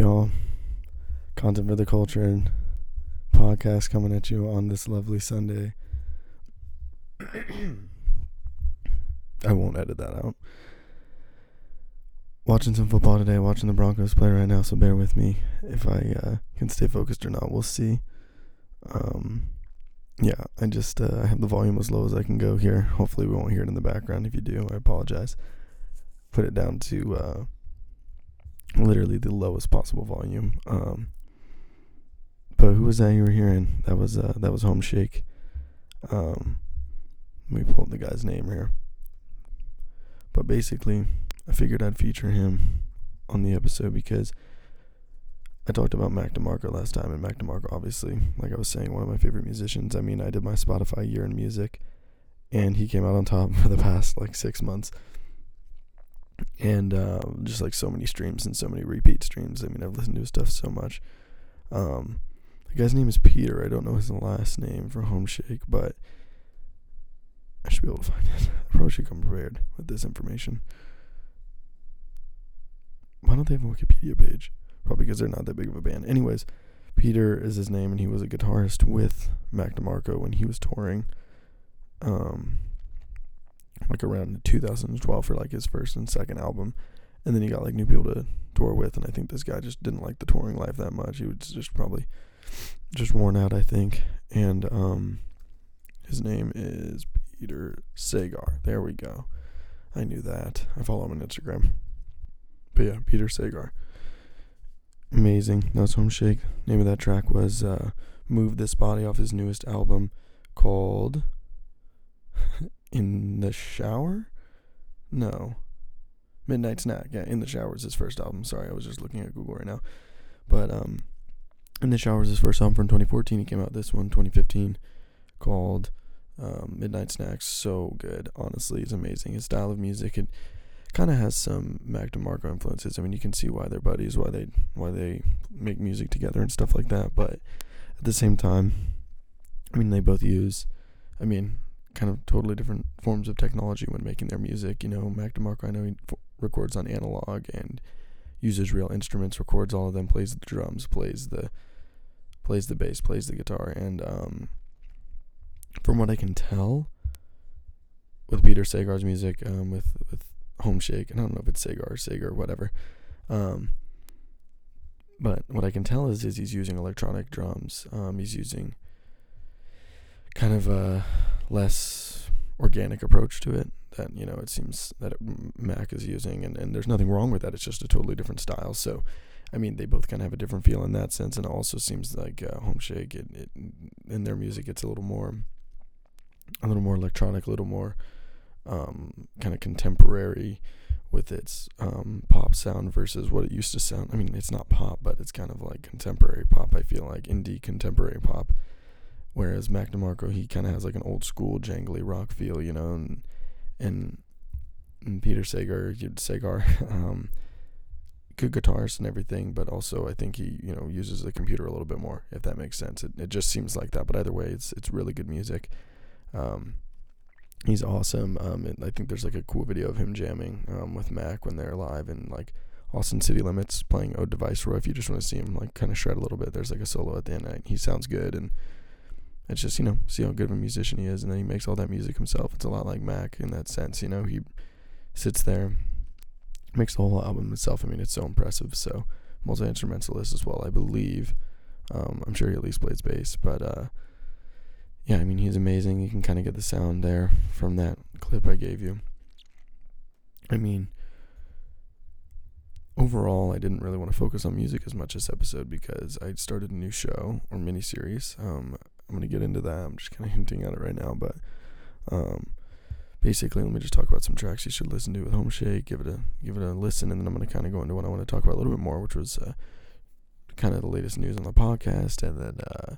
y'all? Content for the culture and podcast coming at you on this lovely Sunday. I won't edit that out. Watching some football today, watching the Broncos play right now, so bear with me if I uh, can stay focused or not. We'll see. Um, yeah, I just uh, I have the volume as low as I can go here. Hopefully, we won't hear it in the background. If you do, I apologize. Put it down to uh, literally the lowest possible volume. Um, but who was that you were hearing? That was uh, that was Home Shake. Um, let me pull up the guy's name here. But basically, I figured I'd feature him on the episode because I talked about Mac DeMarco last time, and Mac DeMarco, obviously, like I was saying, one of my favorite musicians. I mean, I did my Spotify year in music, and he came out on top for the past like six months and uh, just like so many streams and so many repeat streams. I mean, I've listened to his stuff so much. Um, the guy's name is Peter. I don't know his last name for Home Shake, but I should be able to find it. I probably should come prepared with this information. Why don't they have a Wikipedia page? Probably because they're not that big of a band. Anyways, Peter is his name, and he was a guitarist with Mac DeMarco when he was touring. Um, like around 2012 for like his first and second album, and then he got like new people to tour with, and I think this guy just didn't like the touring life that much. He was just probably just worn out, I think. And um, his name is Peter Sagar. There we go. I knew that. I follow him on Instagram. But yeah, Peter Sagar. Amazing. That's Home Shake. Name of that track was uh, Move This Body off his newest album called in the shower? No. Midnight Snack. Yeah, In the Shower is his first album. Sorry, I was just looking at Google right now. But um In the Shower is his first album from 2014. He came out this one 2015 called um, Midnight Snacks. So good. Honestly, it's amazing. His style of music it kind of has some Mac DeMarco influences. I mean, you can see why they're buddies, why they why they make music together and stuff like that. But at the same time, I mean, they both use. I mean, kind of totally different forms of technology when making their music. You know, Mac DeMarco, I know he f- records on analog and uses real instruments, records all of them, plays the drums, plays the plays the bass, plays the guitar, and um, from what I can tell, with Peter Sagar's music, um, with with Home Shake, I don't know if it's Sagar Sagar, whatever. Um, but what I can tell is, is he's using electronic drums. Um, he's using kind of a less organic approach to it that you know it seems that Mac is using, and, and there's nothing wrong with that. It's just a totally different style. So, I mean, they both kind of have a different feel in that sense, and it also seems like uh, Home Shake, it, it, in their music, it's a little more, a little more electronic, a little more um, kind of contemporary with its um, pop sound versus what it used to sound. I mean, it's not pop, but it's kind of like contemporary pop. I feel like indie contemporary pop. Whereas Mac DeMarco, he kind of has like an old school jangly rock feel, you know, and and, and Peter Sagar, Sagar, um, good guitarist and everything, but also I think he, you know, uses the computer a little bit more, if that makes sense. It, it just seems like that, but either way, it's it's really good music. Um, he's awesome. Um, and I think there's like a cool video of him jamming um, with Mac when they're live in like Austin City Limits playing Ode to Viceroy. If you just want to see him like kind of shred a little bit, there's like a solo at the end. He sounds good and it's just you know see how good of a musician he is and then he makes all that music himself. It's a lot like mac in that sense you know he sits there makes the whole album himself i mean it's so impressive. So multi-instrumentalist as well i believe. Um, i'm sure he at least plays bass but uh, yeah i mean he's amazing. You can kind of get the sound there from that clip i gave you. I mean overall, I didn't really want to focus on music as much this episode because I started a new show or mini series. Um, I'm gonna get into that. I'm just kind of hinting at it right now, but um, basically, let me just talk about some tracks you should listen to with Home Shake. Give it a give it a listen, and then I'm gonna kind of go into what I want to talk about a little bit more, which was uh, kind of the latest news on the podcast, and then uh,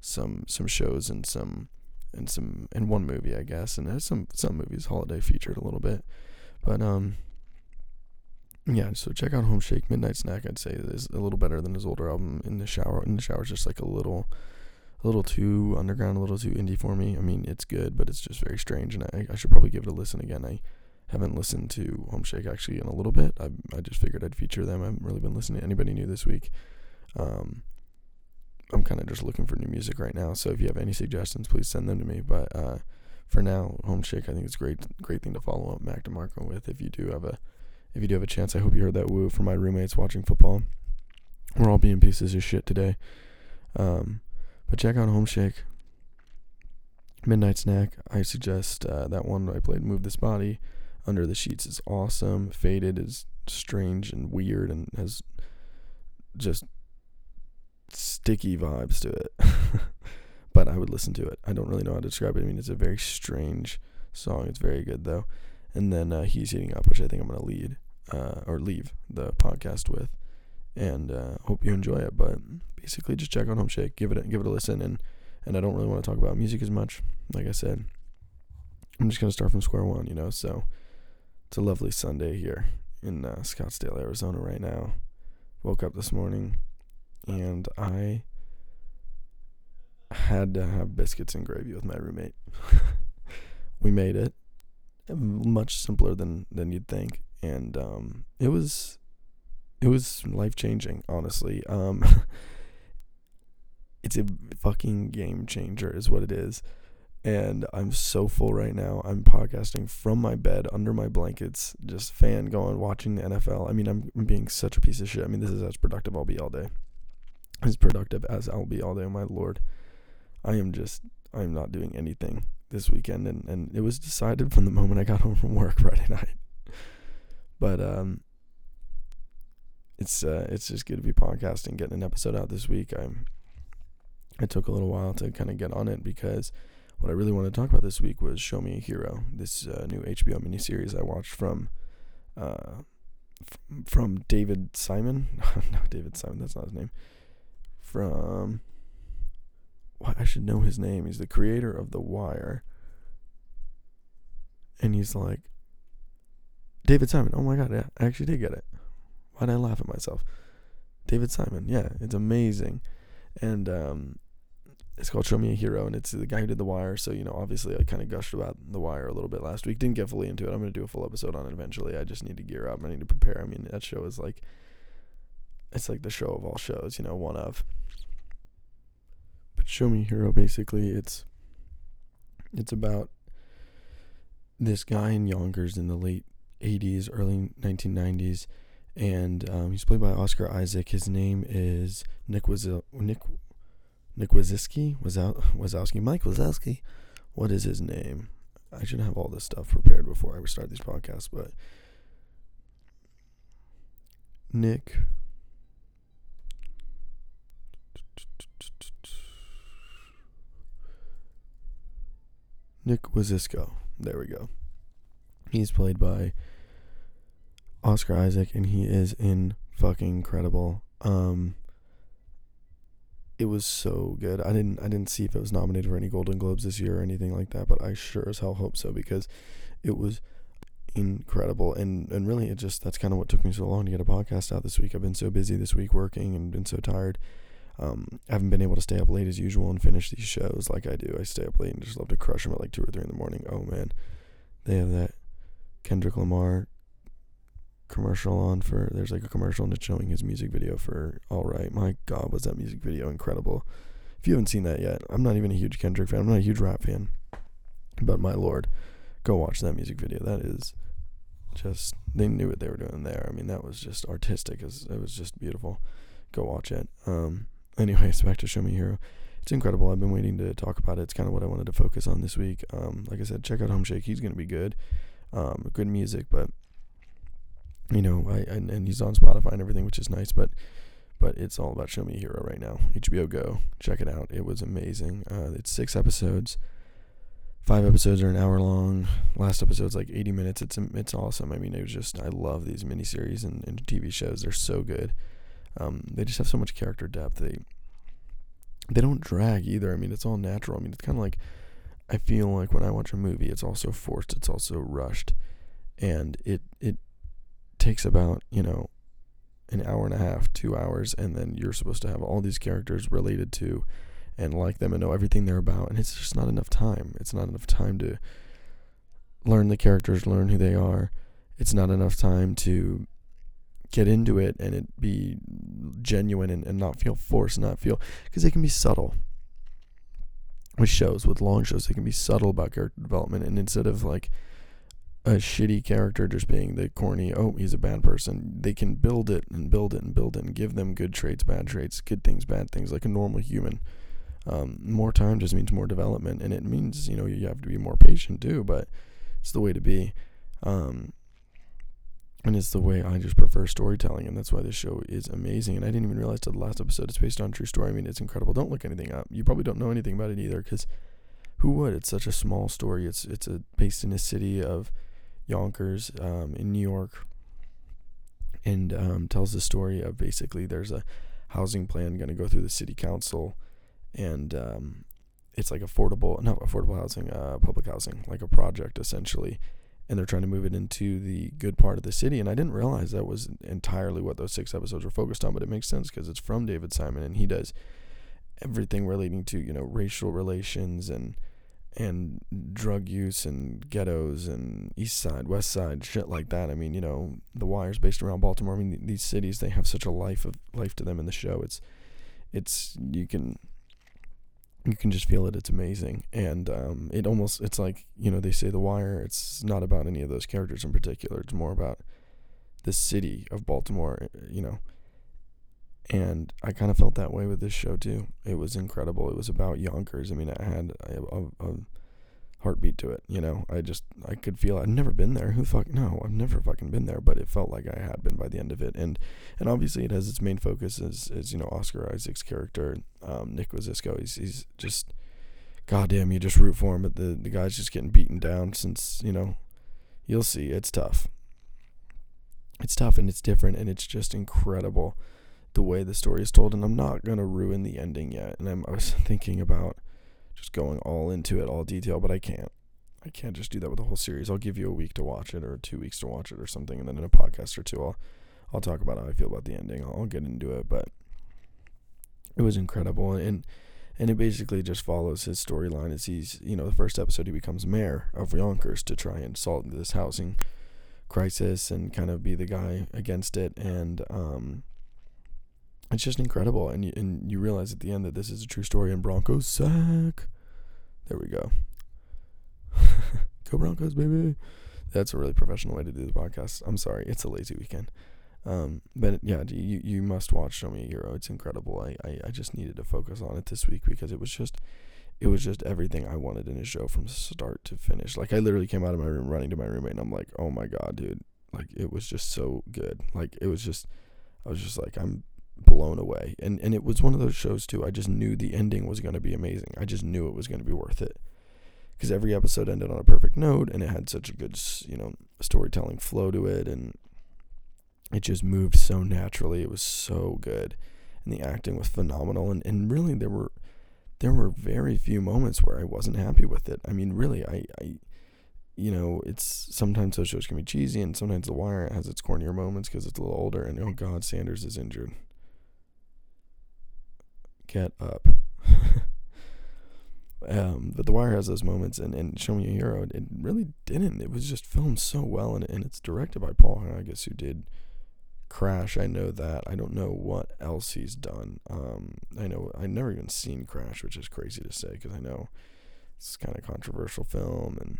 some some shows and some and some and one movie, I guess, and some some movies holiday featured a little bit, but um. Yeah, so check out Home Shake Midnight Snack. I'd say is a little better than his older album. In the shower, in the shower is just like a little, a little too underground, a little too indie for me. I mean, it's good, but it's just very strange, and I, I should probably give it a listen again. I haven't listened to Homeshake actually in a little bit. I I just figured I'd feature them. I haven't really been listening to anybody new this week. Um, I'm kind of just looking for new music right now. So if you have any suggestions, please send them to me. But uh, for now, Homeshake, I think it's great, great thing to follow up Mac DeMarco with. If you do have a, if you do have a chance, I hope you heard that woo from my roommates watching football. We're all being pieces of shit today. Um, but check out Homeshake. Midnight Snack. I suggest uh, that one I played, Move This Body. Under the Sheets is awesome. Faded is strange and weird and has just sticky vibes to it. but I would listen to it. I don't really know how to describe it. I mean, it's a very strange song. It's very good though. And then uh, he's heating up, which I think I'm gonna lead uh, or leave the podcast with, and uh, hope you enjoy it. But basically, just check out Homeshake, give it a, give it a listen, and and I don't really want to talk about music as much. Like I said, I'm just gonna start from square one, you know. So it's a lovely Sunday here in uh, Scottsdale, Arizona, right now. Woke up this morning, and I had to have biscuits and gravy with my roommate. we made it much simpler than than you'd think, and um, it was it was life changing. Honestly, um, it's a fucking game changer, is what it is. And I'm so full right now. I'm podcasting from my bed under my blankets, just fan going, watching the NFL. I mean, I'm being such a piece of shit. I mean, this is as productive I'll be all day. As productive as I'll be all day. My lord, I am just I'm not doing anything this weekend, and and it was decided from the moment I got home from work Friday night. But um, it's uh, it's just good to be podcasting, getting an episode out this week. I'm it took a little while to kind of get on it because what I really wanted to talk about this week was Show Me a Hero, this uh, new HBO miniseries I watched from uh, f- from David Simon. no, David Simon, that's not his name. From I should know his name. He's the creator of The Wire. And he's like David Simon. Oh my god, yeah, I actually did get it. Why did I laugh at myself? David Simon, yeah, it's amazing. And um it's called Show Me a Hero, and it's the guy who did The Wire. So, you know, obviously I kind of gushed about The Wire a little bit last week. Didn't get fully into it. I'm going to do a full episode on it eventually. I just need to gear up. I need to prepare. I mean, that show is like, it's like the show of all shows, you know, one of. But Show Me a Hero, basically, it's, it's about this guy in Yonkers in the late 80s, early 1990s. And um, he's played by Oscar Isaac. His name is Nick Wazil- Nick Nick Waziski, Wazow- Wazowski, Mike Wazowski. What is his name? I should have all this stuff prepared before I start these podcasts, but Nick. Nick Wasicsko. There we go. He's played by Oscar Isaac, and he is in fucking incredible. Um, it was so good. I didn't I didn't see if it was nominated for any Golden Globes this year or anything like that, but I sure as hell hope so because it was incredible and and really it just that's kind of what took me so long to get a podcast out this week. I've been so busy this week working and been so tired. Um, I haven't been able to stay up late as usual and finish these shows like I do. I stay up late and just love to crush them at like two or three in the morning. Oh man, they have that Kendrick Lamar commercial on for there's like a commercial and it's showing his music video for All Right. My God, was that music video incredible? If you haven't seen that yet, I'm not even a huge Kendrick fan. I'm not a huge rap fan, but my lord, go watch that music video. That is just they knew what they were doing there. I mean, that was just artistic. It was, just beautiful. Go watch it. Um. Anyways, back to Show Me Hero. It's incredible. I've been waiting to talk about it. It's kind of what I wanted to focus on this week. Um, like I said, check out Homeshake. He's gonna be good. Um, good music, but you know, I and, and he's on Spotify and everything, which is nice. But but it's all about Show Me a Hero right now. HBO Go, check it out. It was amazing. Uh, it's six episodes. Five episodes are an hour long. Last episode's like 80 minutes. It's it's awesome. I mean, it was just I love these miniseries and, and TV shows. They're so good. Um, they just have so much character depth. They they don't drag either. I mean, it's all natural. I mean, it's kind of like I feel like when I watch a movie, it's also forced. It's also rushed, and it it takes about you know an hour and a half, two hours, and then you're supposed to have all these characters related to and like them and know everything they're about, and it's just not enough time. It's not enough time to learn the characters, learn who they are. It's not enough time to get into it and it be genuine and, and not feel forced, not feel because they can be subtle. With shows, with long shows, they can be subtle about character development, and instead of like a shitty character just being the corny, oh, he's a bad person, they can build it and build it and build it and give them good traits, bad traits, good things, bad things, like a normal human. Um, more time just means more development, and it means you know you have to be more patient too. But it's the way to be. Um, and it's the way I just prefer storytelling, and that's why this show is amazing. And I didn't even realize till the last episode it's based on true story. I mean, it's incredible. Don't look anything up. You probably don't know anything about it either, because who would? It's such a small story. It's it's a based in a city of Yonkers, um, in New York, and um, tells the story of basically there's a housing plan going to go through the city council, and um, it's like affordable, not affordable housing, uh, public housing, like a project essentially and they're trying to move it into the good part of the city. And I didn't realize that was entirely what those six episodes were focused on, but it makes sense because it's from David Simon and he does everything relating to you know racial relations and and drug use and ghettos and east side west side shit like that i mean you know the wire's based around baltimore i mean th- these cities they have such a life of life to them in the show it's it's you can you can just feel it. It's amazing, and um, it almost it's like you know they say The Wire. It's not about any of those characters in particular. It's more about the city of Baltimore. You know, and I kind of felt that way with this show too. It was incredible. It was about Yonkers. I mean, it had a, a, a heartbeat to it. You know, I just I could feel. I've never been there. Who fuck? No, I've never fucking been there. But it felt like I had been by the end of it. And and obviously it has its main focus as as you know Oscar Isaac's character, um, Nick Wasicsko. He's he's just goddamn. You just root for him, but the the guy's just getting beaten down since you know. You'll see. It's tough. It's tough and it's different and it's just incredible the way the story is told. And I'm not gonna ruin the ending yet. And I'm I was thinking about just going all into it, all detail, but I can't. I can't just do that with the whole series. I'll give you a week to watch it or two weeks to watch it or something, and then in a podcast or two, I'll I'll talk about how I feel about the ending. I'll, I'll get into it, but it was incredible, and and it basically just follows his storyline as he's you know the first episode he becomes mayor of Yonkers to try and solve this housing crisis and kind of be the guy against it, and um, it's just incredible. And you, and you realize at the end that this is a true story. And Broncos suck. There we go. go Broncos, baby. That's a really professional way to do the podcast. I'm sorry, it's a lazy weekend. Um, but yeah, you you must watch Show Me a Hero. It's incredible. I, I, I just needed to focus on it this week because it was just it was just everything I wanted in a show from start to finish. Like I literally came out of my room running to my roommate and I'm like, oh my god, dude. Like it was just so good. Like it was just I was just like I'm blown away. And and it was one of those shows too. I just knew the ending was going to be amazing. I just knew it was going to be worth it. Cuz every episode ended on a perfect note and it had such a good, you know, storytelling flow to it and it just moved so naturally. It was so good. And the acting was phenomenal and and really there were there were very few moments where I wasn't happy with it. I mean, really, I, I you know, it's sometimes those shows can be cheesy, and sometimes The Wire has its cornier moments because it's a little older. And oh God, Sanders is injured get up. um, but The Wire has those moments, and, and Show Me a Hero, it really didn't. It was just filmed so well, and, and it's directed by Paul Haggis, who did Crash. I know that. I don't know what else he's done. Um, I know I've never even seen Crash, which is crazy to say because I know it's kind of controversial film, and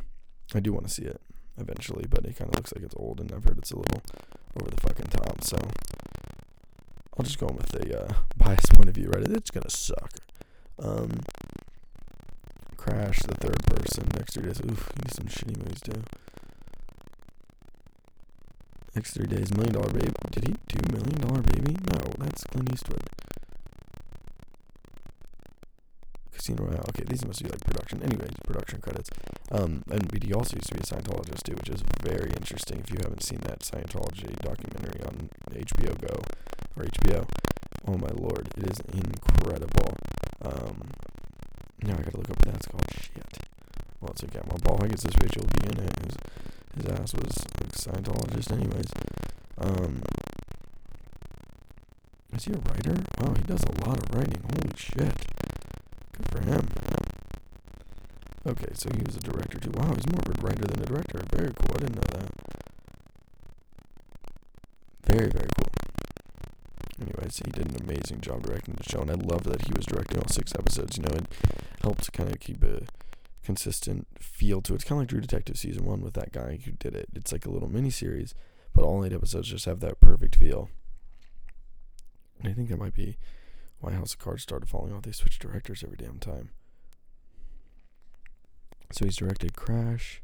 I do want to see it eventually, but it kind of looks like it's old, and I've heard it's a little over the fucking top. So I'll just go with the uh, biased point of view, right? It's gonna suck. Um, Crash, the third person, next three days. Oof, some shitty movies too. Next three days, Million Dollar Baby. Did he do Million Dollar Baby? No, that's Clint Eastwood. Casino Royale. Okay, these must be like production. Anyways, production credits. Um, he also used to be a Scientologist too, which is very interesting. If you haven't seen that Scientology documentary on HBO Go or HBO, oh my lord, it is incredible. Um, now I gotta look up what that's called. Shit. Well, it's okay. My ball, I guess this will be in it. His, his ass was like Scientologist, anyways. Um, is he a writer? Wow, he does a lot of writing. Holy shit. Him. Okay, so he was a director too. Wow, he's more of a writer than a director. Very cool. I didn't know that. Very, very cool. Anyways, he did an amazing job directing the show, and I love that he was directing all six episodes. You know, it helped kind of keep a consistent feel to it. It's kind of like True Detective season one with that guy who did it. It's like a little mini series, but all eight episodes just have that perfect feel. I think that might be why House of Cards started falling off. They switch directors every damn time. So he's directed Crash.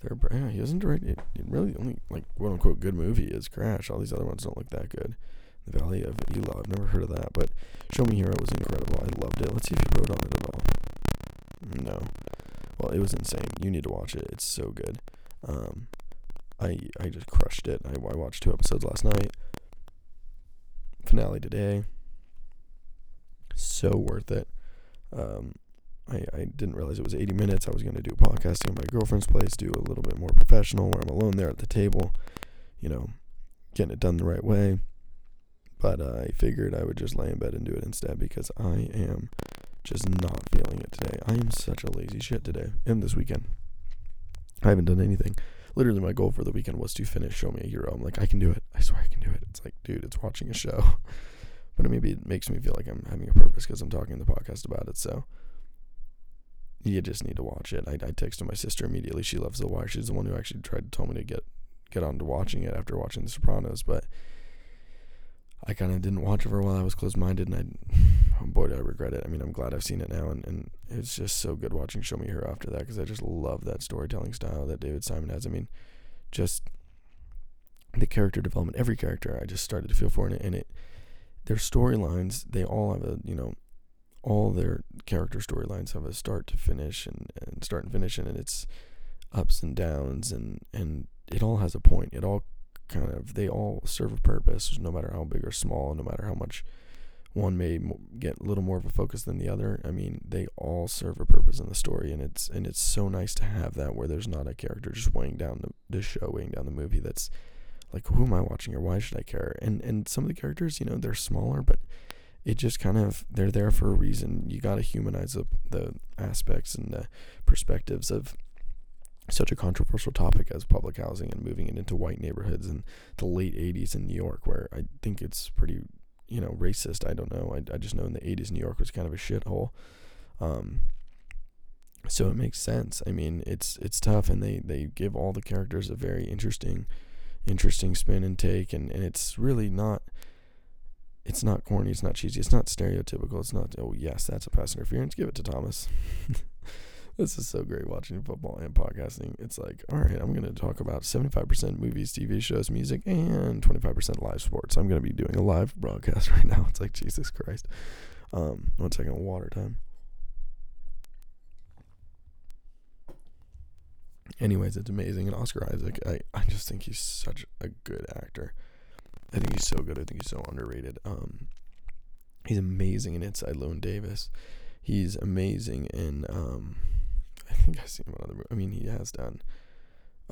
Third, yeah, he hasn't directed. It really only like quote unquote good movie is Crash. All these other ones don't look that good. The Valley of Elah. I've never heard of that, but Show Me Hero was incredible. I loved it. Let's see if he wrote on it at all. No. Well, it was insane. You need to watch it. It's so good. Um, I I just crushed it. I, I watched two episodes last night. Finale today. So worth it. Um, I, I didn't realize it was 80 minutes. I was going to do podcasting at my girlfriend's place, do a little bit more professional where I'm alone there at the table, you know, getting it done the right way. But uh, I figured I would just lay in bed and do it instead because I am just not feeling it today. I am such a lazy shit today and this weekend. I haven't done anything. Literally, my goal for the weekend was to finish Show Me a Hero. I'm like, I can do it. I swear I can do it. It's like, dude, it's watching a show. but maybe it makes me feel like I'm having a purpose because I'm talking in the podcast about it. So you just need to watch it. I, I texted my sister immediately. She loves The Wire. She's the one who actually tried to tell me to get get on to watching it after watching The Sopranos, but I kind of didn't watch it for a while. I was closed minded, and I, oh boy, do I regret it. I mean, I'm glad I've seen it now, and, and it's just so good watching Show Me Her after that because I just love that storytelling style that David Simon has. I mean, just the character development, every character I just started to feel for in it, and it their storylines, they all have a you know all their character storylines have a start to finish and, and start and finish and it's ups and downs and and it all has a point. It all kind of they all serve a purpose no matter how big or small no matter how much one may get a little more of a focus than the other. I mean they all serve a purpose in the story and it's and it's so nice to have that where there's not a character just weighing down the, the show weighing down the movie that's like who am i watching or why should i care and and some of the characters you know they're smaller but it just kind of they're there for a reason. You got to humanize the, the aspects and the perspectives of such a controversial topic as public housing and moving it into white neighborhoods in the late 80s in New York, where I think it's pretty, you know, racist. I don't know. I, I just know in the 80s, New York was kind of a shithole. Um, so it makes sense. I mean, it's it's tough, and they, they give all the characters a very interesting, interesting spin and take, and, and it's really not it's not corny, it's not cheesy, it's not stereotypical, it's not oh yes, that's a pass interference, give it to Thomas. this is so great watching football and podcasting. It's like, all right, I'm gonna talk about 75% movies, TV shows, music, and 25% live sports. I'm gonna be doing a live broadcast right now. It's like Jesus Christ. Um, one second, water time. Anyways, it's amazing. And Oscar Isaac, I, I just think he's such a good actor. I think he's so good. I think he's so underrated. Um, he's amazing in Inside Llewyn Davis. He's amazing in. Um, I think I've seen him in other. I mean, he has done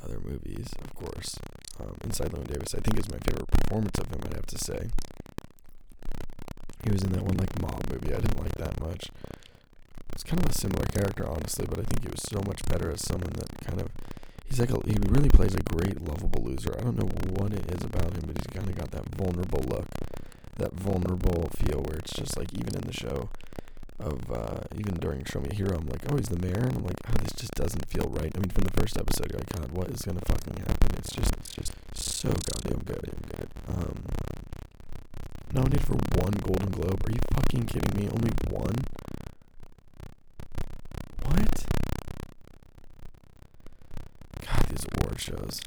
other movies, of course. Um, Inside Llewyn Davis, I think, is my favorite performance of him. I'd have to say. He was in that one like mob movie. I didn't like that much. It's kind of a similar character, honestly, but I think he was so much better as someone that kind of he's like a, he really plays a great lovable loser. I don't know what it is about him, but he's kind of got that vulnerable look, that vulnerable feel where it's just like even in the show of uh, even during Show Me a Hero, I'm like, oh, he's the mayor, and I'm like, oh, this just doesn't feel right. I mean, from the first episode, you're like, God, what is gonna fucking happen? It's just, it's just so goddamn good, good. Um, nominated for one Golden Globe. Are you fucking kidding me? Only one? Shows.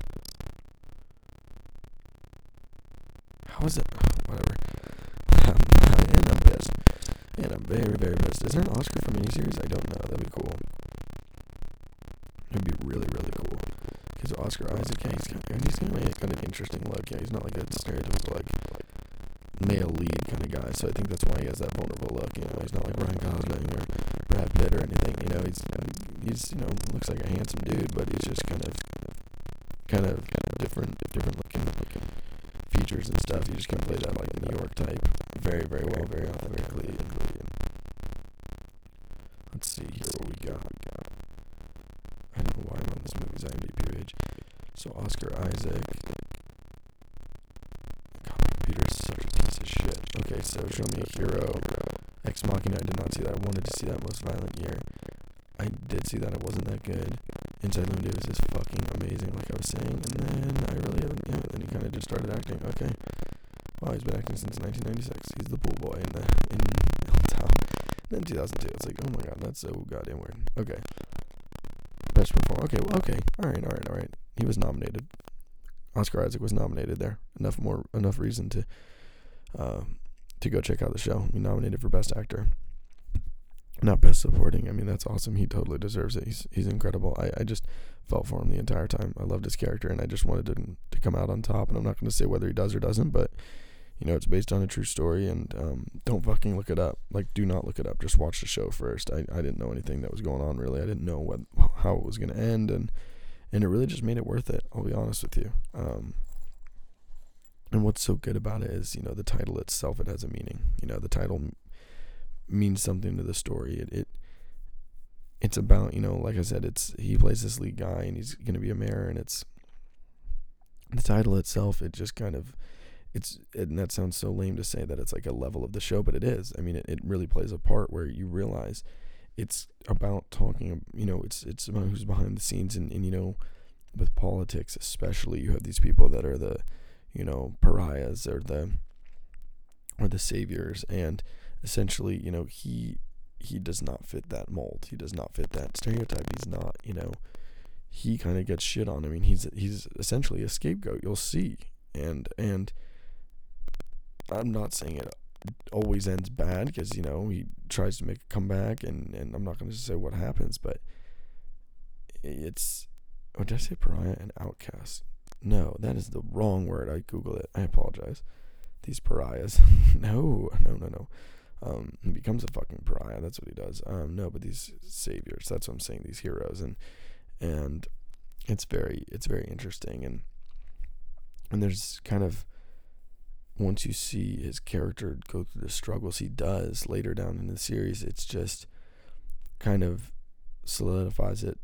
How is it? Whatever. and I'm pissed. And I'm very, very pissed. Is there an Oscar for miniseries? I don't know. That'd be cool. It'd be really, really cool. Because Oscar Isaac, yeah, he's got, he's got, he's got an interesting look. Yeah, he's not like a stereotypical like male lead kind of guy. So I think that's why he has that vulnerable look. You know, he's not like Ryan Gosling or Brad Pitt or anything. You know, he's he's you know looks like a handsome dude, but he's just kind of kind of different different looking looking features and stuff. You just can play that like the New York type very very well, very authentically. Let's see here what we got. I don't know why I'm on this movie's IMDb page. So Oscar Isaac. God, my such a piece of shit. Okay, so Show Me a Hero. Ex Machina, I did not see that. I wanted to see that Most Violent Year. I did see that. It wasn't that good. Inside Llewyn Davis is fucking amazing, like I was saying. And then I really haven't, yeah, then he kind of just started acting. Okay. Wow, he's been acting since 1996. He's the pool boy in the in Town. Then 2002, it's like, oh my god, that's so goddamn weird. Okay. Best performer. Okay, well, okay. All right, all right, all right. He was nominated. Oscar Isaac was nominated there. Enough more, enough reason to, uh, to go check out the show. He nominated for best actor not best supporting. I mean, that's awesome. He totally deserves it. He's he's incredible. I, I just felt for him the entire time. I loved his character, and I just wanted him to come out on top. And I'm not going to say whether he does or doesn't, but you know, it's based on a true story. And um, don't fucking look it up. Like, do not look it up. Just watch the show first. I, I didn't know anything that was going on really. I didn't know what how it was going to end, and and it really just made it worth it. I'll be honest with you. Um, and what's so good about it is, you know, the title itself. It has a meaning. You know, the title means something to the story. It, it it's about you know, like I said, it's he plays this lead guy and he's gonna be a mayor, and it's the title itself. It just kind of it's and that sounds so lame to say that it's like a level of the show, but it is. I mean, it, it really plays a part where you realize it's about talking. You know, it's it's about who's behind the scenes, and and you know, with politics especially, you have these people that are the you know pariahs or the or the saviors and essentially, you know, he he does not fit that mold. He does not fit that stereotype. He's not, you know, he kind of gets shit on. I mean, he's he's essentially a scapegoat. You'll see, and and I'm not saying it always ends bad because you know he tries to make a comeback, and and I'm not going to say what happens, but it's. Oh, did I say pariah and outcast? No, that is the wrong word. I Google it. I apologize. These pariahs. no, no, no, no. Um, he becomes a fucking pariah. That's what he does. Um, no, but these saviors. That's what I'm saying. These heroes, and and it's very it's very interesting, and and there's kind of once you see his character go through the struggles he does later down in the series, it's just kind of solidifies it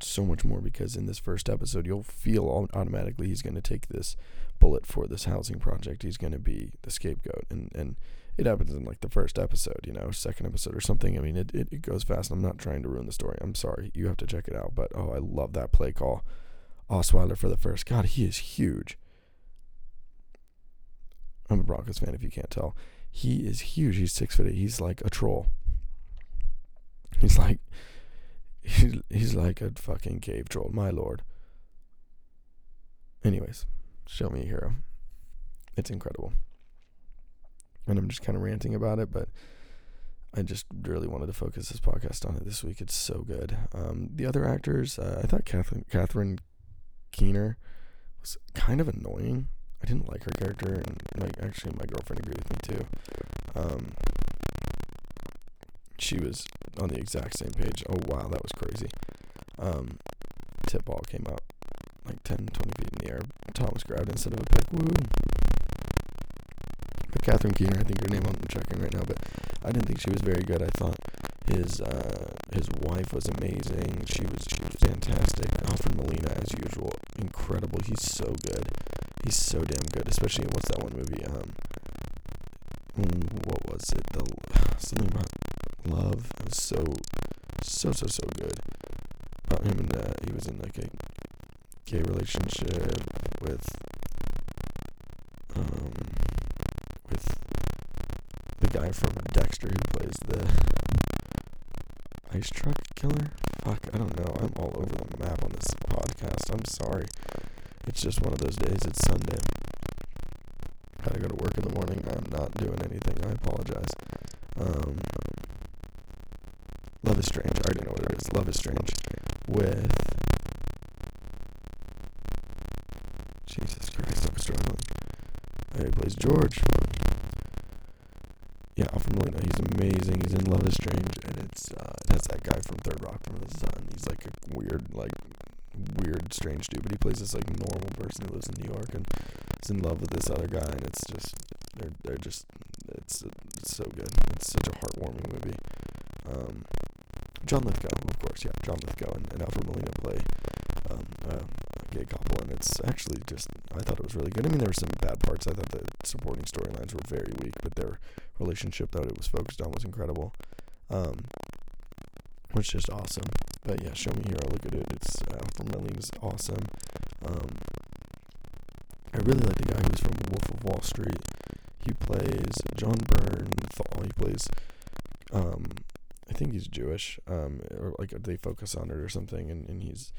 so much more because in this first episode you'll feel automatically he's going to take this bullet for this housing project he's going to be the scapegoat and and it happens in like the first episode, you know, second episode or something. I mean, it, it, it goes fast. I'm not trying to ruin the story. I'm sorry. You have to check it out. But oh, I love that play call. Osweiler for the first. God, he is huge. I'm a Broncos fan if you can't tell. He is huge. He's six foot eight. He's like a troll. He's like he's, he's like a fucking cave troll, my lord. Anyways, show me a hero. It's incredible and I'm just kind of ranting about it, but I just really wanted to focus this podcast on it this week. It's so good. Um, the other actors, uh, I thought Catherine Catherine Keener was kind of annoying. I didn't like her character, and like actually, my girlfriend agreed with me too. Um, she was on the exact same page. Oh wow, that was crazy. Um, tip ball came out like 10, 20 feet in the air. Thomas grabbed instead of a pick. Woo! Catherine Keener, I think her name. I'm checking right now, but I didn't think she was very good. I thought his uh, his wife was amazing. She was she was fantastic. Alfred Molina, as usual, incredible. He's so good. He's so damn good. Especially in what's that one movie? Um, mm, what was it? The something about love. It was so so so so good. About him and uh, he was in like a gay relationship with from Dexter who plays the ice truck killer. Fuck, I don't know. I'm all over the map on this podcast. I'm sorry. It's just one of those days. It's Sunday. Gotta go to work in the morning. I'm not doing anything. I apologize. Um, Love is Strange. I already know what it is. Love is Strange. With. Jesus Christ, I'm struggling. He plays George. Yeah, Alfred Molina. He's amazing. He's in Love is Strange, and it's uh, that's that guy from Third Rock from the Sun. He's like a weird, like weird, strange dude, but he plays this like normal person who lives in New York and is in love with this other guy, and it's just they're they're just it's it's so good. It's such a heartwarming movie. Um, John Lithgow, of course, yeah, John Lithgow and, and Alfred Molina play um, uh, a gay couple, and it's actually just I thought it was really good. I mean, there were some bad parts. I thought the supporting storylines were very weak, but their relationship that it was focused on was incredible. Um, is just awesome. But yeah, Show Me Hero, look at it. It's Alfred Molina's awesome. Um, I really like the guy who's from Wolf of Wall Street. He plays Jon Bernthal. He plays um, I think he's Jewish, um, or like they focus on it or something, and, and he's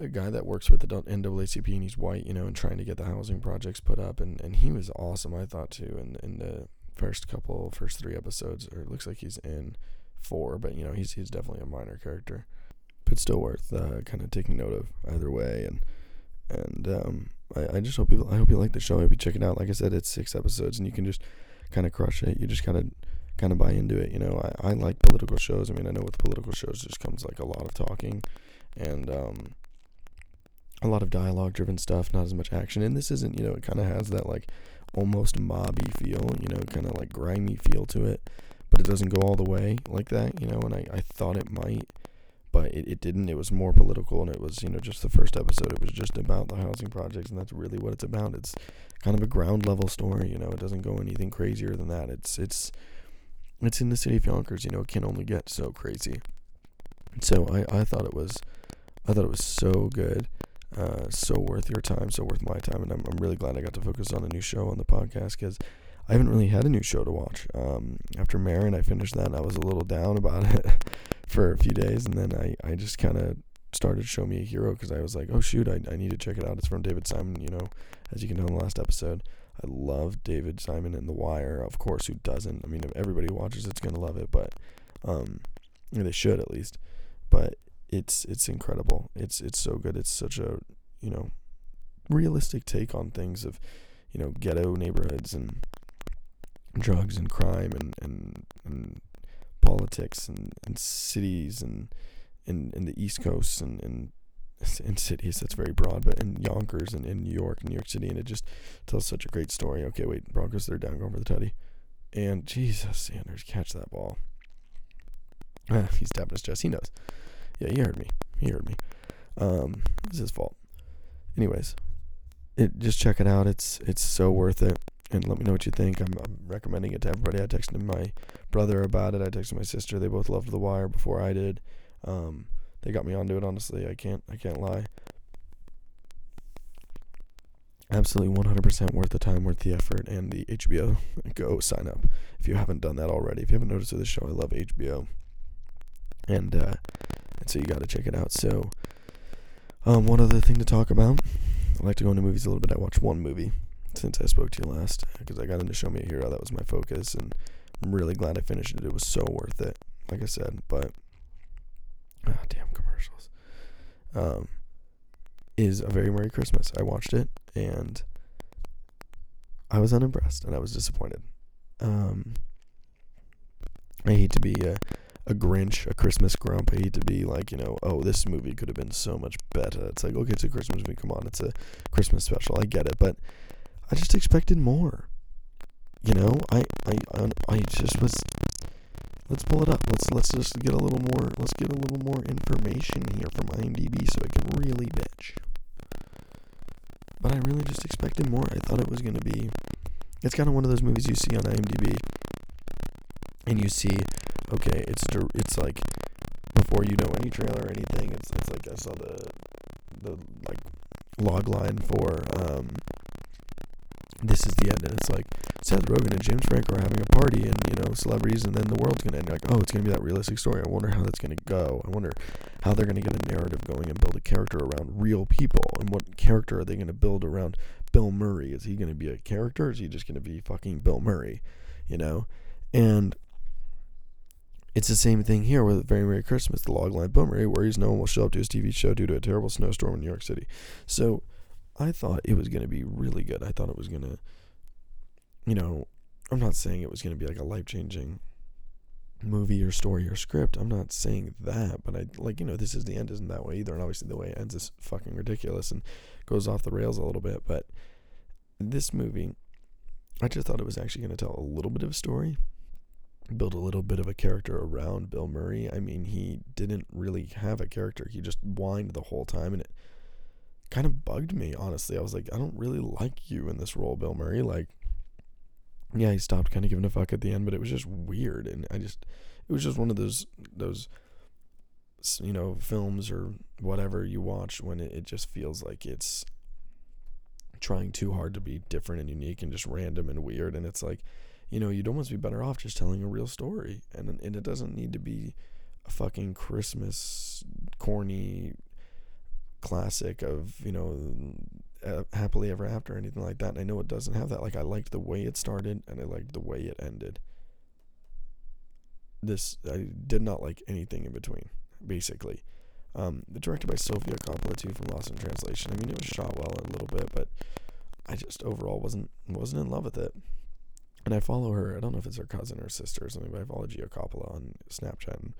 a guy that works with the NAACP and he's white, you know, and trying to get the housing projects put up, and, and he was awesome, I thought too, and in the first couple, first three episodes, or it looks like he's in four, but you know, he's he's definitely a minor character, but still worth uh, kind of taking note of either way, and and um, I, I just hope you I hope you like the show. I hope you check it out. Like I said, it's six episodes, and you can just kind of crush it. You just kind of kind of buy into it. You know, I, I like political shows. I mean, I know with political shows just comes like a lot of talking and um, a lot of dialogue driven stuff, not as much action. And this isn't, you know, it kind of has that like almost mobby feel, you know, kind of like grimy feel to it, but it doesn't go all the way like that, you know, and I, I thought it might. But it, it didn't. It was more political, and it was, you know, just the first episode. It was just about the housing projects, and that's really what it's about. It's kind of a ground level story, you know. It doesn't go anything crazier than that. It's it's it's in the city of Yonkers. You know, it can only get so crazy. So I, I thought it was, I thought it was so good, uh, so worth your time, so worth my time, and I'm I'm really glad I got to focus on a new show on the podcast because I haven't really had a new show to watch. Um, after Maron, I finished that, and I was a little down about it for a few days, and then I I just kind of started Show Me a Hero because I was like, oh shoot, I I need to check it out. It's from David Simon, you know, as you can tell in the last episode. I love David Simon and The Wire, of course. Who doesn't? I mean, if everybody watches, it's gonna love it, but um, they should at least. But it's it's incredible. It's it's so good. It's such a you know realistic take on things of you know ghetto neighborhoods and drugs and crime and and, and politics and, and cities and in in the East Coast and, and in cities that's very broad, but in Yonkers and in New York, New York City, and it just tells such a great story. Okay, wait, Broncos they're down going for the tutty, and Jesus Sanders catch that ball. Ah, he's tapping his chest. He knows. Yeah, he heard me. He heard me. Um, it's his fault. Anyways, it just check it out. It's it's so worth it. And let me know what you think. I'm, I'm recommending it to everybody. I texted my brother about it. I texted my sister. They both loved The Wire before I did. Um, they got me onto it. Honestly, I can't I can't lie. Absolutely 100% worth the time, worth the effort, and the HBO. Go sign up if you haven't done that already. If you haven't noticed with this show, I love HBO, and uh, and so you got to check it out. So, um, one other thing to talk about. I like to go into movies a little bit. I watched one movie since I spoke to you last because I got into Show Me a Hero. That was my focus, and I'm really glad I finished it. It was so worth it. Like I said, but ah, damn commercials. Um, is a very Merry Christmas. I watched it and I was unimpressed and I was disappointed. Um, I hate to be a, a Grinch, a Christmas grump. I to be like, you know, oh, this movie could have been so much better. It's like, okay, it's a Christmas movie. Come on, it's a Christmas special. I get it, but I just expected more. You know, I I I just was let's pull it up. Let's let's just get a little more. Let's get a little more information here from IMDb so I can really bitch. But I really just expected more. I thought it was gonna be. It's kind of one of those movies you see on IMDb, and you see, okay, it's it's like before you know any trailer or anything. It's it's like I saw the the like log line for um this is the end, and it's like Seth Rogen and James Franco are having a party, and you know celebrities, and then the world's gonna end. Like, oh, it's gonna be that realistic story. I wonder how that's gonna go. I wonder how they're gonna get a narrative going and build a character around real people, and what character are they gonna build around Bill Murray? Is he gonna be a character? Is he just gonna be fucking Bill Murray? You know, and it's the same thing here with Very Murray Christmas, the logline where he's no one will show up to his TV show due to a terrible snowstorm in New York City. So I thought it was going to be really good. I thought it was going to, you know, I'm not saying it was going to be like a life changing movie or story or script. I'm not saying that, but I like, you know, this is the end isn't that way either. And obviously the way it ends is fucking ridiculous and goes off the rails a little bit. But this movie, I just thought it was actually going to tell a little bit of a story. Build a little bit of a character around Bill Murray. I mean, he didn't really have a character. He just whined the whole time and it kind of bugged me, honestly. I was like, I don't really like you in this role, Bill Murray. Like yeah, he stopped kind of giving a fuck at the end, but it was just weird and I just it was just one of those those you know, films or whatever you watch when it, it just feels like it's trying too hard to be different and unique and just random and weird and it's like you know, you'd almost be better off just telling a real story. And, and it doesn't need to be a fucking Christmas corny classic of, you know, uh, happily ever after or anything like that. And I know it doesn't have that. Like, I liked the way it started and I liked the way it ended. This, I did not like anything in between, basically. Um, directed by Sofia Coppola too from Lost in Translation. I mean, it was shot well a little bit, but I just overall wasn't wasn't in love with it and I follow her. I don't know if it's her cousin or sister or something, but I follow Gia Coppola on Snapchat, and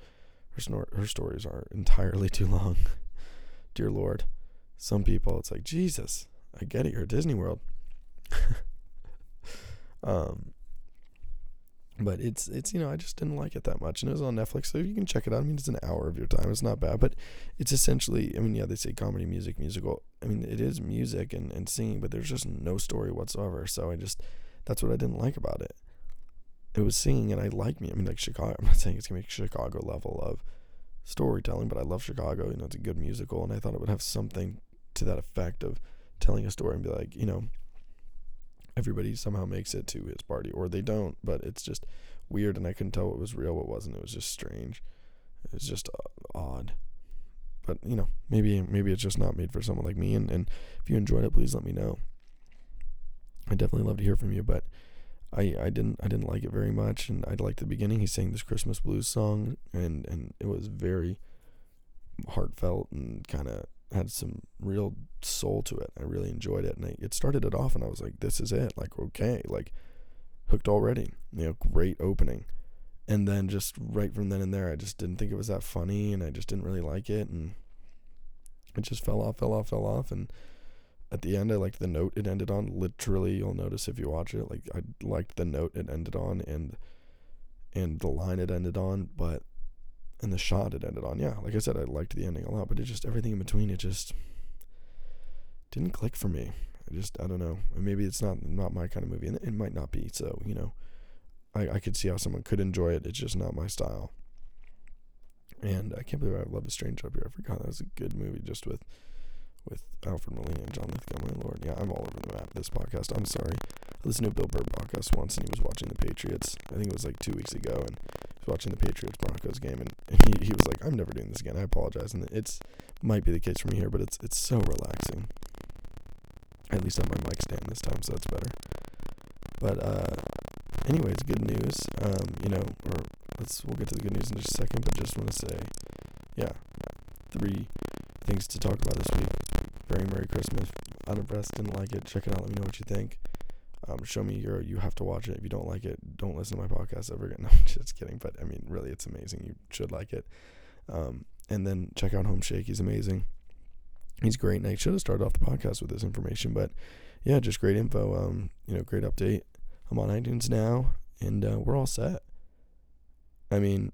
her snor- her stories are entirely too long. Dear Lord, some people it's like Jesus. I get it. You're at Disney World. um, but it's it's you know I just didn't like it that much, and it was on Netflix, so you can check it out. I mean, it's an hour of your time. It's not bad, but it's essentially. I mean, yeah, they say comedy, music, musical. I mean, it is music and and singing, but there's just no story whatsoever. So I just that's what I didn't like about it. It was singing, and I like me. I mean, like Chicago. I'm not saying it's gonna be Chicago level of storytelling, but I love Chicago. You know, it's a good musical, and I thought it would have something to that effect of telling a story and be like, you know, everybody somehow makes it to his party, or they don't, but it's just weird, and I couldn't tell what was real, what wasn't. It was just strange. It was just uh, odd. But you know, maybe maybe it's just not made for someone like me. And, and if you enjoyed it, please let me know. I definitely love to hear from you, but I, I didn't I didn't like it very much, and I liked the beginning. He sang this Christmas blues song, and and it was very heartfelt and kind of had some real soul to it. I really enjoyed it, and I, it started it off, and I was like, "This is it!" Like, okay, like hooked already. You know, great opening, and then just right from then and there, I just didn't think it was that funny, and I just didn't really like it, and it just fell off, fell off, fell off, and at the end, I liked the note it ended on. Literally, you'll notice if you watch it. Like I liked the note it ended on, and and the line it ended on, but and the shot it ended on. Yeah, like I said, I liked the ending a lot, but it just everything in between, it just didn't click for me. I just I don't know. Maybe it's not not my kind of movie, and it might not be. So you know, I I could see how someone could enjoy it. It's just not my style. And I can't believe I Love Is Strange up here. I forgot that was a good movie, just with with Alfred Molina and John Lithgow. My lord, yeah, I'm all over the map. This podcast. I'm sorry. I listened to a Bill Burr podcast once, and he was watching the Patriots. I think it was like two weeks ago, and he was watching the Patriots Broncos game, and, and he, he was like, "I'm never doing this again. I apologize." And it's might be the case for me here, but it's it's so relaxing. At least on my mic stand this time, so that's better. But uh, anyways, good news. Um, you know, or let's we'll get to the good news in just a second, but just want to say, yeah, three things to talk about this week. Very Murray Christmas. Unimpressed, didn't like it. Check it out. Let me know what you think. Um, show me your. You have to watch it. If you don't like it, don't listen to my podcast ever again. No, I'm just kidding. But I mean, really, it's amazing. You should like it. Um, and then check out Home Shake. He's amazing. He's great. And I should have started off the podcast with this information, but yeah, just great info. Um, you know, great update. I'm on iTunes now, and uh, we're all set. I mean,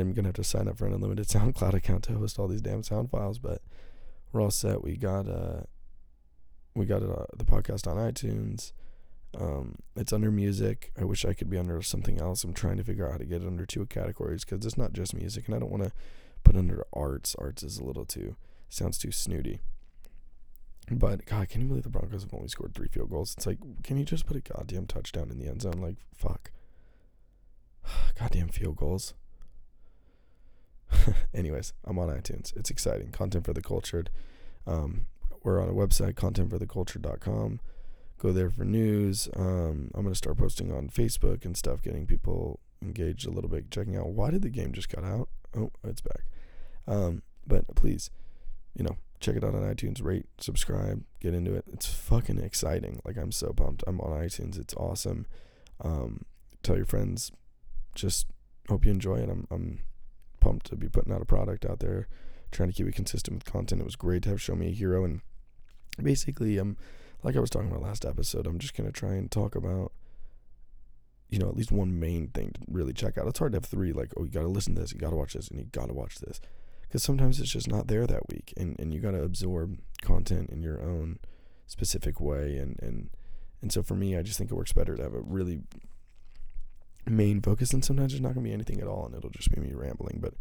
I'm gonna have to sign up for an unlimited SoundCloud account to host all these damn sound files, but we're all set. We got uh, we got uh, the podcast on iTunes. Um, it's under music. I wish I could be under something else. I'm trying to figure out how to get it under two categories because it's not just music, and I don't want to put under arts. Arts is a little too sounds too snooty. But God, can you believe the Broncos have only scored three field goals? It's like, can you just put a goddamn touchdown in the end zone? Like, fuck. goddamn field goals. Anyways, I'm on iTunes. It's exciting. Content for the cultured. Um, we're on a website, contentfortheculture.com. Go there for news. Um, I'm going to start posting on Facebook and stuff, getting people engaged a little bit, checking out why did the game just cut out? Oh, it's back. Um, but please, you know, check it out on iTunes, rate, subscribe, get into it. It's fucking exciting. Like I'm so pumped. I'm on iTunes. It's awesome. Um, tell your friends. Just hope you enjoy it. I'm I'm pumped to be putting out a product out there, trying to keep it consistent with content. It was great to have Show Me a Hero. And basically, um, like I was talking about last episode, I'm just going to try and talk about you know, at least one main thing to really check out. It's hard to have three, like, oh, you got to listen to this, you got to watch this, and you got to watch this. Because sometimes it's just not there that week, and, and you got to absorb content in your own specific way. And, and, and so for me, I just think it works better to have a really main focus, and sometimes there's not to be anything at all, and it'll just be me rambling. But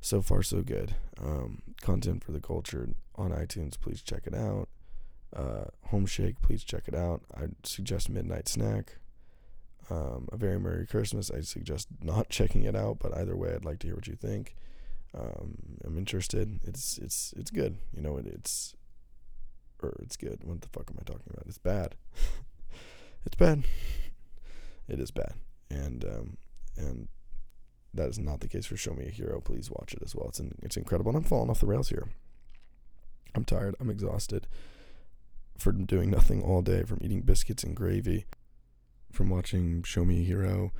so far, so good. Um, content for the culture on iTunes, please check it out. Uh, Home Shake, please check it out. I suggest Midnight Snack um, a very Murray Christmas. I suggest not checking it out, but either way, I'd like to hear what you think. Um, I'm interested. It's it's it's good. You know, it, it's or it's good. What the fuck am I talking about? It's bad. it's bad. It is bad, and um, and that is not the case for Show Me a Hero. Please watch it as well. It's it's incredible, and I'm falling off the rails here. I'm tired. I'm exhausted from doing nothing all day, from eating biscuits and gravy from watching Show Me a Hero.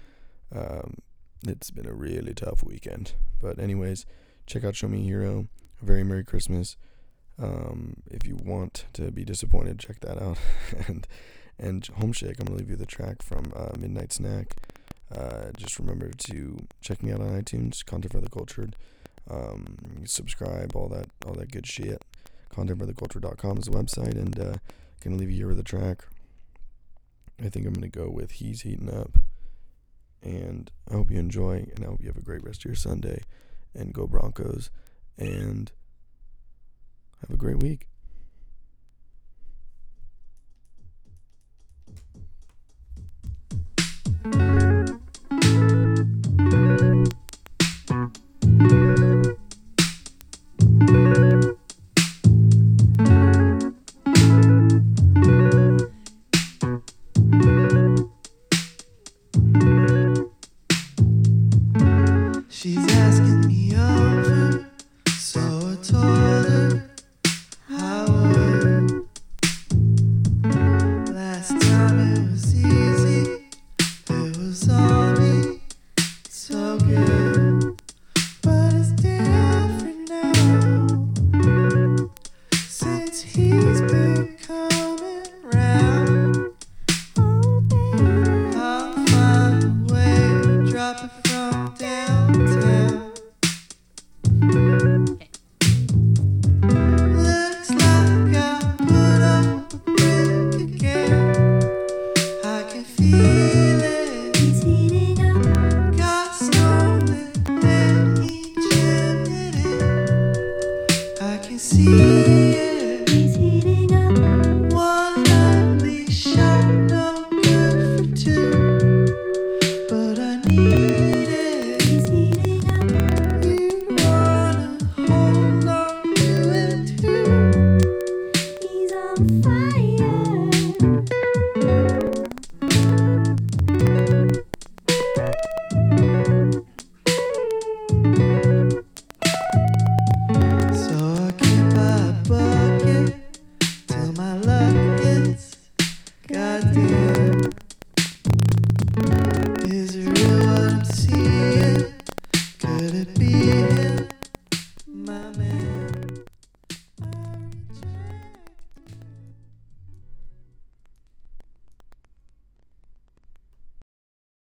Um, it's been a really tough weekend. But, anyways, check out Show Me a Hero. A very Murray Christmas. Um, if you want to be disappointed, check that out. and and Home Shake, I'm gonna leave you the track from uh, Midnight Snack. Uh, just remember to check me out on iTunes, Content for the Cultured. Um, subscribe, all that, all that good shit. ContentForTheCulture.com is the website, and uh, gonna leave you here with a track. I think I'm to go with He's Heating Up. And I hope you enjoy, and I hope you have a great rest of your Sunday. And go Broncos. And have a great week. She's asking